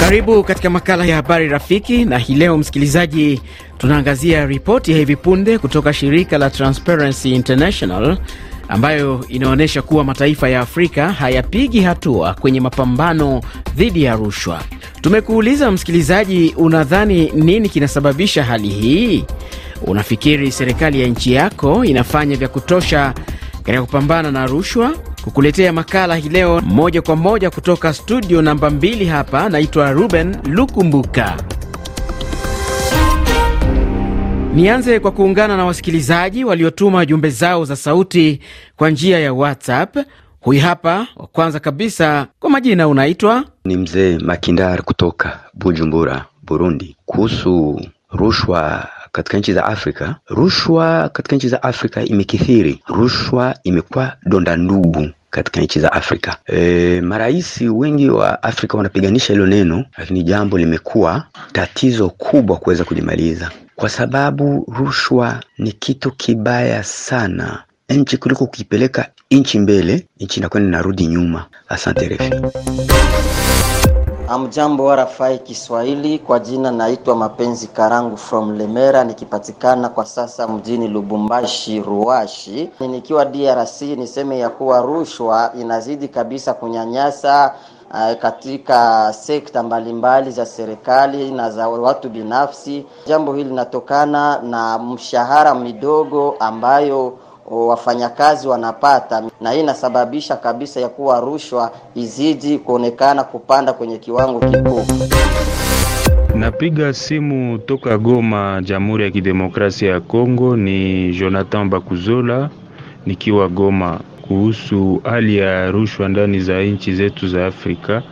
Karibu katika makala ya habari rafiki, na hii leo msikilizaji, tunaangazia ripoti ya hivi punde kutoka shirika la Transparency International ambayo inaonyesha kuwa mataifa ya Afrika hayapigi hatua kwenye mapambano dhidi ya rushwa. Tumekuuliza msikilizaji, unadhani nini kinasababisha hali hii? Unafikiri serikali ya nchi yako inafanya vya kutosha katika kupambana na rushwa? Kukuletea makala hii leo moja kwa moja kutoka studio namba mbili hapa, naitwa Ruben Lukumbuka. Nianze kwa kuungana na wasikilizaji waliotuma jumbe zao za sauti kwa njia ya WhatsApp. Huyu hapa wa kwanza kabisa, kwa majina unaitwa? Ni mzee Makindar kutoka Bujumbura, Burundi. Kuhusu rushwa katika nchi za Afrika, rushwa katika nchi za Afrika imekithiri. Rushwa imekuwa donda ndugu katika nchi za Afrika. E, marais wengi wa Afrika wanapiganisha hilo neno, lakini jambo limekuwa tatizo kubwa kuweza kulimaliza, kwa sababu rushwa ni kitu kibaya sana. Nchi kuliko kuipeleka nchi mbele, nchi inakwenda inarudi nyuma. Asante refi. Amjambo wa Rafai Kiswahili, kwa jina naitwa Mapenzi Karangu from Lemera, nikipatikana kwa sasa mjini Lubumbashi Ruashi. Nikiwa DRC, niseme ya kuwa rushwa inazidi kabisa kunyanyasa uh, katika sekta mbalimbali za serikali na za watu binafsi. Jambo hili linatokana na mshahara midogo ambayo wafanyakazi wanapata, na hii inasababisha kabisa ya kuwa rushwa izidi kuonekana kupanda kwenye kiwango kikubwa. Napiga simu toka Goma, Jamhuri ya Kidemokrasia ya Kongo. Ni Jonathan Bakuzola nikiwa Goma. Kuhusu hali ya rushwa ndani za nchi zetu za Afrika,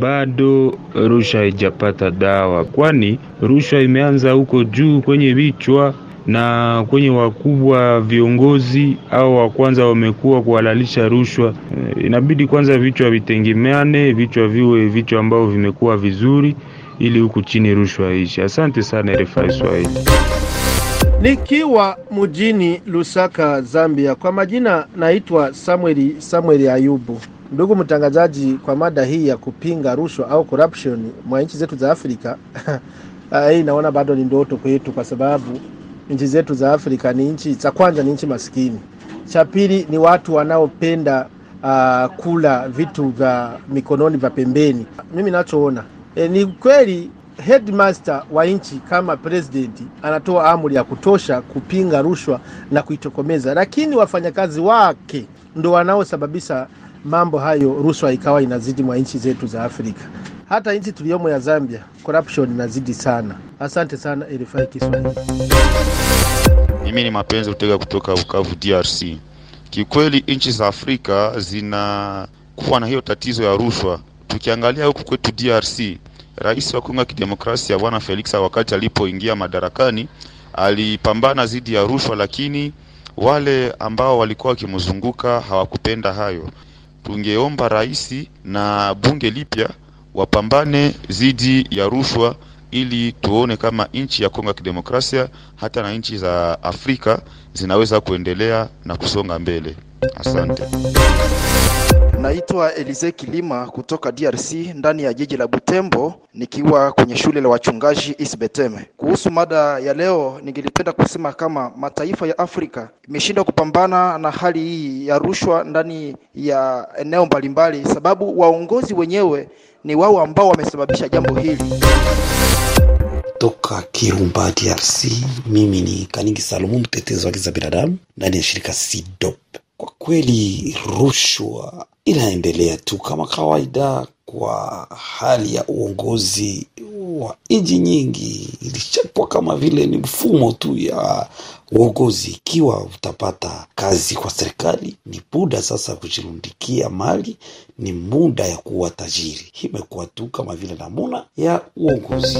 bado rushwa haijapata dawa, kwani rushwa imeanza huko juu kwenye vichwa na kwenye wakubwa viongozi au wa kwanza wamekuwa kuhalalisha rushwa. E, inabidi kwanza vichwa vitengemeane, vichwa viwe vichwa ambavyo vimekuwa vizuri, ili huku chini rushwa ishi. Asante sana RFI Swahili. Nikiwa mjini Lusaka, Zambia. Kwa majina naitwa Samueli Samueli Ayubu. Ndugu mtangazaji, kwa mada hii ya kupinga rushwa au corruption mwa nchi zetu za Afrika hii naona bado ni ndoto kwetu, kwa sababu nchi zetu za Afrika ni nchi za kwanza, ni nchi maskini. Cha pili ni watu wanaopenda uh, kula vitu vya mikononi vya pembeni. Mimi nachoona e, ni kweli headmaster wa nchi kama president anatoa amri ya kutosha kupinga rushwa na kuitokomeza, lakini wafanyakazi wake ndo wanaosababisha mambo hayo, rushwa ikawa inazidi mwa nchi zetu za Afrika. Hata nchi tuliyomo ya Zambia, corruption inazidi sana. Asante sana RFI Kiswahili. Mimi ni mapenzi utega kutoka Bukavu, DRC. Kikweli nchi za Afrika zinakuwa na hiyo tatizo ya rushwa. Tukiangalia huku kwetu DRC, rais wa Kongo ya Kidemokrasia Bwana Felix wakati alipoingia madarakani alipambana dhidi ya rushwa, lakini wale ambao walikuwa wakimzunguka hawakupenda hayo. Tungeomba rais na bunge lipya wapambane dhidi ya rushwa ili tuone kama nchi ya Kongo ya Kidemokrasia hata na nchi za Afrika zinaweza kuendelea na kusonga mbele. Asante. Naitwa Elize Kilima kutoka DRC ndani ya jiji la Butembo nikiwa kwenye shule la wachungaji Isbeteme. Kuhusu mada ya leo, ningelipenda kusema kama mataifa ya Afrika imeshindwa kupambana na hali hii ya rushwa ndani ya eneo mbalimbali, sababu waongozi wenyewe ni wao ambao wamesababisha jambo hili. Toka Kirumba DRC, mimi ni Kaningi Salomu, mtetezi wa haki za binadamu ndani ya shirika SIDOP. Kwa kweli rushwa inaendelea tu kama kawaida kwa hali ya uongozi wa nchi nyingi, ilishakuwa kama vile ni mfumo tu ya uongozi. Ikiwa utapata kazi kwa serikali, ni muda sasa kujirundikia mali, ni muda ya kuwa tajiri. Imekuwa tu kama vile namuna ya uongozi.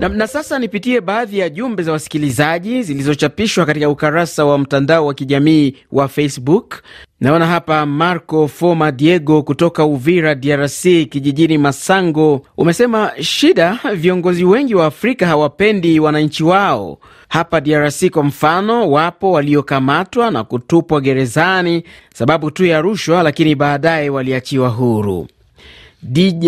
Na, na sasa nipitie baadhi ya jumbe za wasikilizaji zilizochapishwa katika ukarasa wa mtandao wa kijamii wa Facebook. Naona hapa Marco Foma Diego kutoka Uvira, DRC, kijijini Masango, umesema shida, viongozi wengi wa Afrika hawapendi wananchi wao. Hapa DRC kwa mfano, wapo waliokamatwa na kutupwa gerezani sababu tu ya rushwa, lakini baadaye waliachiwa huru. DJ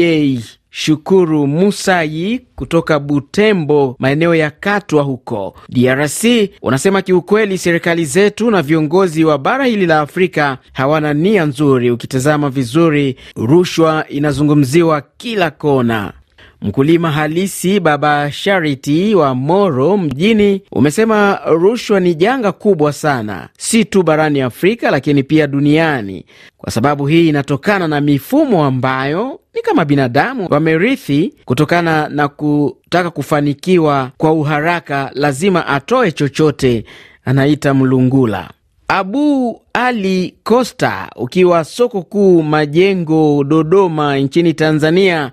Shukuru Musayi kutoka Butembo, maeneo ya Katwa huko DRC, unasema kiukweli, serikali zetu na viongozi wa bara hili la Afrika hawana nia nzuri. Ukitazama vizuri, rushwa inazungumziwa kila kona. Mkulima halisi Baba Charity wa Moro mjini umesema rushwa ni janga kubwa sana, si tu barani Afrika lakini pia duniani, kwa sababu hii inatokana na mifumo ambayo ni kama binadamu wamerithi kutokana na kutaka kufanikiwa kwa uharaka, lazima atoe chochote. Anaita mlungula. Abu Ali Costa ukiwa soko kuu Majengo, Dodoma nchini Tanzania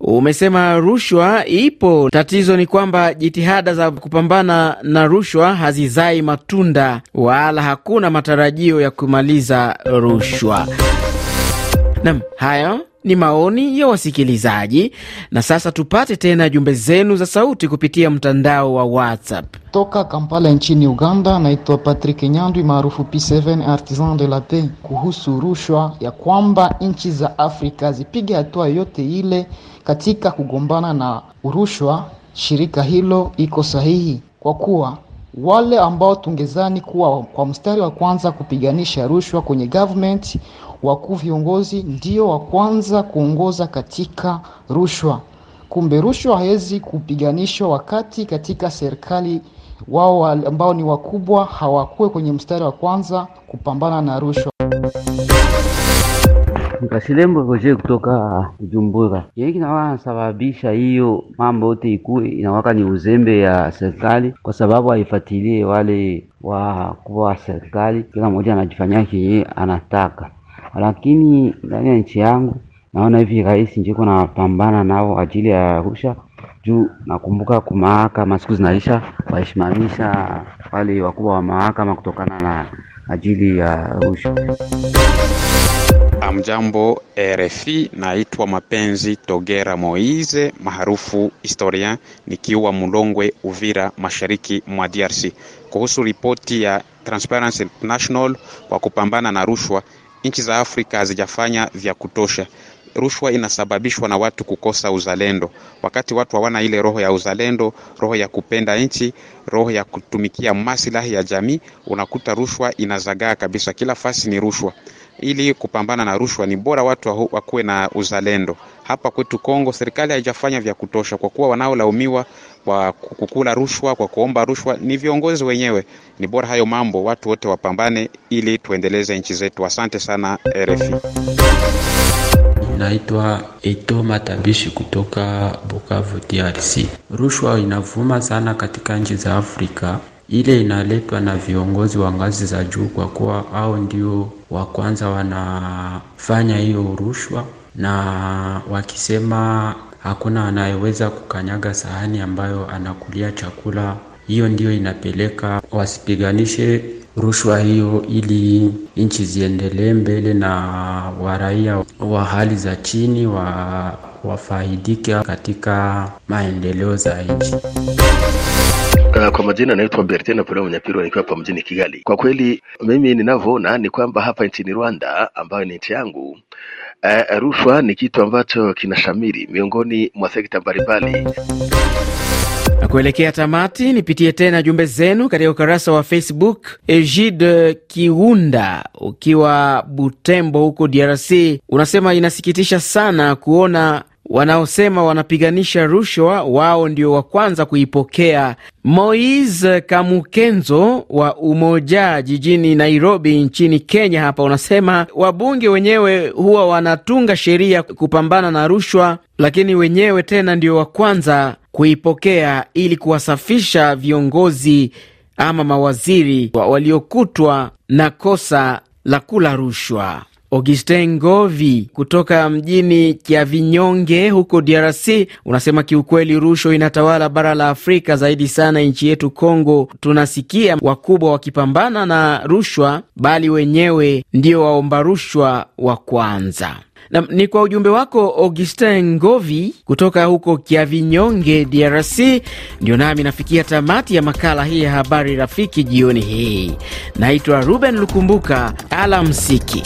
umesema rushwa ipo. Tatizo ni kwamba jitihada za kupambana na rushwa hazizai matunda wala hakuna matarajio ya kumaliza rushwa. Nam, hayo ni maoni ya wasikilizaji. Na sasa tupate tena jumbe zenu za sauti kupitia mtandao wa WhatsApp. Toka Kampala nchini Uganda, naitwa Patrick Nyandwi maarufu P7 Artisan de la Paix, kuhusu rushwa ya kwamba nchi za Afrika zipige hatua yote ile katika kugombana na rushwa. Shirika hilo iko sahihi kwa kuwa wale ambao tungezani kuwa kwa mstari wa kwanza kupiganisha rushwa kwenye government, wakuu viongozi ndio wa kwanza kuongoza katika rushwa. Kumbe rushwa haiwezi kupiganishwa wakati katika serikali wao ambao ni wakubwa hawakuwe kwenye mstari wa kwanza kupambana na rushwa. Nikashilembo Roje kutoka Kujumbura. Yeye kinawa nasababisha hiyo mambo yote ikuwe inawaka ni uzembe ya serikali, kwa sababu haifuatilie wale wa serikali. Kila mmoja anajifanyia kenye anataka, lakini ndani ya nchi yangu naona hivi rais njiko napambana nao ajili ya rusha juu. Nakumbuka kumahakama siku zinaisha, waheshimamisha wale wakubwa wa mahakama kutokana na ajili ya rusha. Amjambo RFI, naitwa Mapenzi Togera Moise maarufu historien, nikiwa Mulongwe, Uvira, mashariki mwa DRC. Kuhusu ripoti ya Transparency International kwa kupambana na rushwa, nchi za Afrika hazijafanya vya kutosha. Rushwa inasababishwa na watu kukosa uzalendo. Wakati watu hawana ile roho ya uzalendo, roho ya kupenda nchi, roho ya kutumikia maslahi ya jamii, unakuta rushwa inazagaa kabisa. Kila fasi ni rushwa. Ili kupambana na rushwa ni bora watu wakuwe na uzalendo. Hapa kwetu Kongo, serikali haijafanya vya kutosha, kwa kuwa wanaolaumiwa kwa kukula rushwa, kwa kuomba rushwa ni viongozi wenyewe. Ni bora hayo mambo watu wote wapambane, ili tuendeleze nchi zetu. Asante sana RFI. Naitwa Eto Matabishi kutoka Bukavu, DRC. Rushwa inavuma sana katika nchi za Afrika. Ile inaletwa na viongozi wa ngazi za juu, kwa kuwa hao ndio wa kwanza wanafanya hiyo rushwa, na wakisema hakuna anayeweza kukanyaga sahani ambayo anakulia chakula, hiyo ndio inapeleka wasipiganishe rushwa hiyo, ili nchi ziendelee mbele na waraia wa hali za chini wa wafaidike katika maendeleo za nchi. Kwa majina naitwa Bertin Napoleon Mnyapiro nikiwa hapa mjini Kigali. Kwa kweli mimi ninavyoona ni kwamba hapa nchini Rwanda ambayo ni nchi yangu uh, rushwa ni kitu ambacho kinashamiri miongoni mwa sekta mbalimbali. Na kuelekea tamati, nipitie tena jumbe zenu katika ukurasa wa Facebook. Egide Kiunda ukiwa Butembo huko DRC unasema inasikitisha sana kuona wanaosema wanapiganisha rushwa wao ndio wa kwanza kuipokea. Moise Kamukenzo wa Umoja jijini Nairobi nchini Kenya hapa unasema wabunge wenyewe huwa wanatunga sheria kupambana na rushwa, lakini wenyewe tena ndio wa kwanza kuipokea ili kuwasafisha viongozi ama mawaziri waliokutwa na kosa la kula rushwa. Augustin Ngovi kutoka mjini Kiavinyonge huko DRC unasema kiukweli, rushwa inatawala bara la Afrika zaidi sana nchi yetu Kongo. Tunasikia wakubwa wakipambana na rushwa, bali wenyewe ndio waomba rushwa wa kwanza. Na, ni kwa ujumbe wako Augustin Ngovi kutoka huko Kiavinyonge, DRC. Ndio nami nafikia tamati ya makala hii ya habari rafiki jioni hii. Naitwa Ruben Lukumbuka, alamsiki.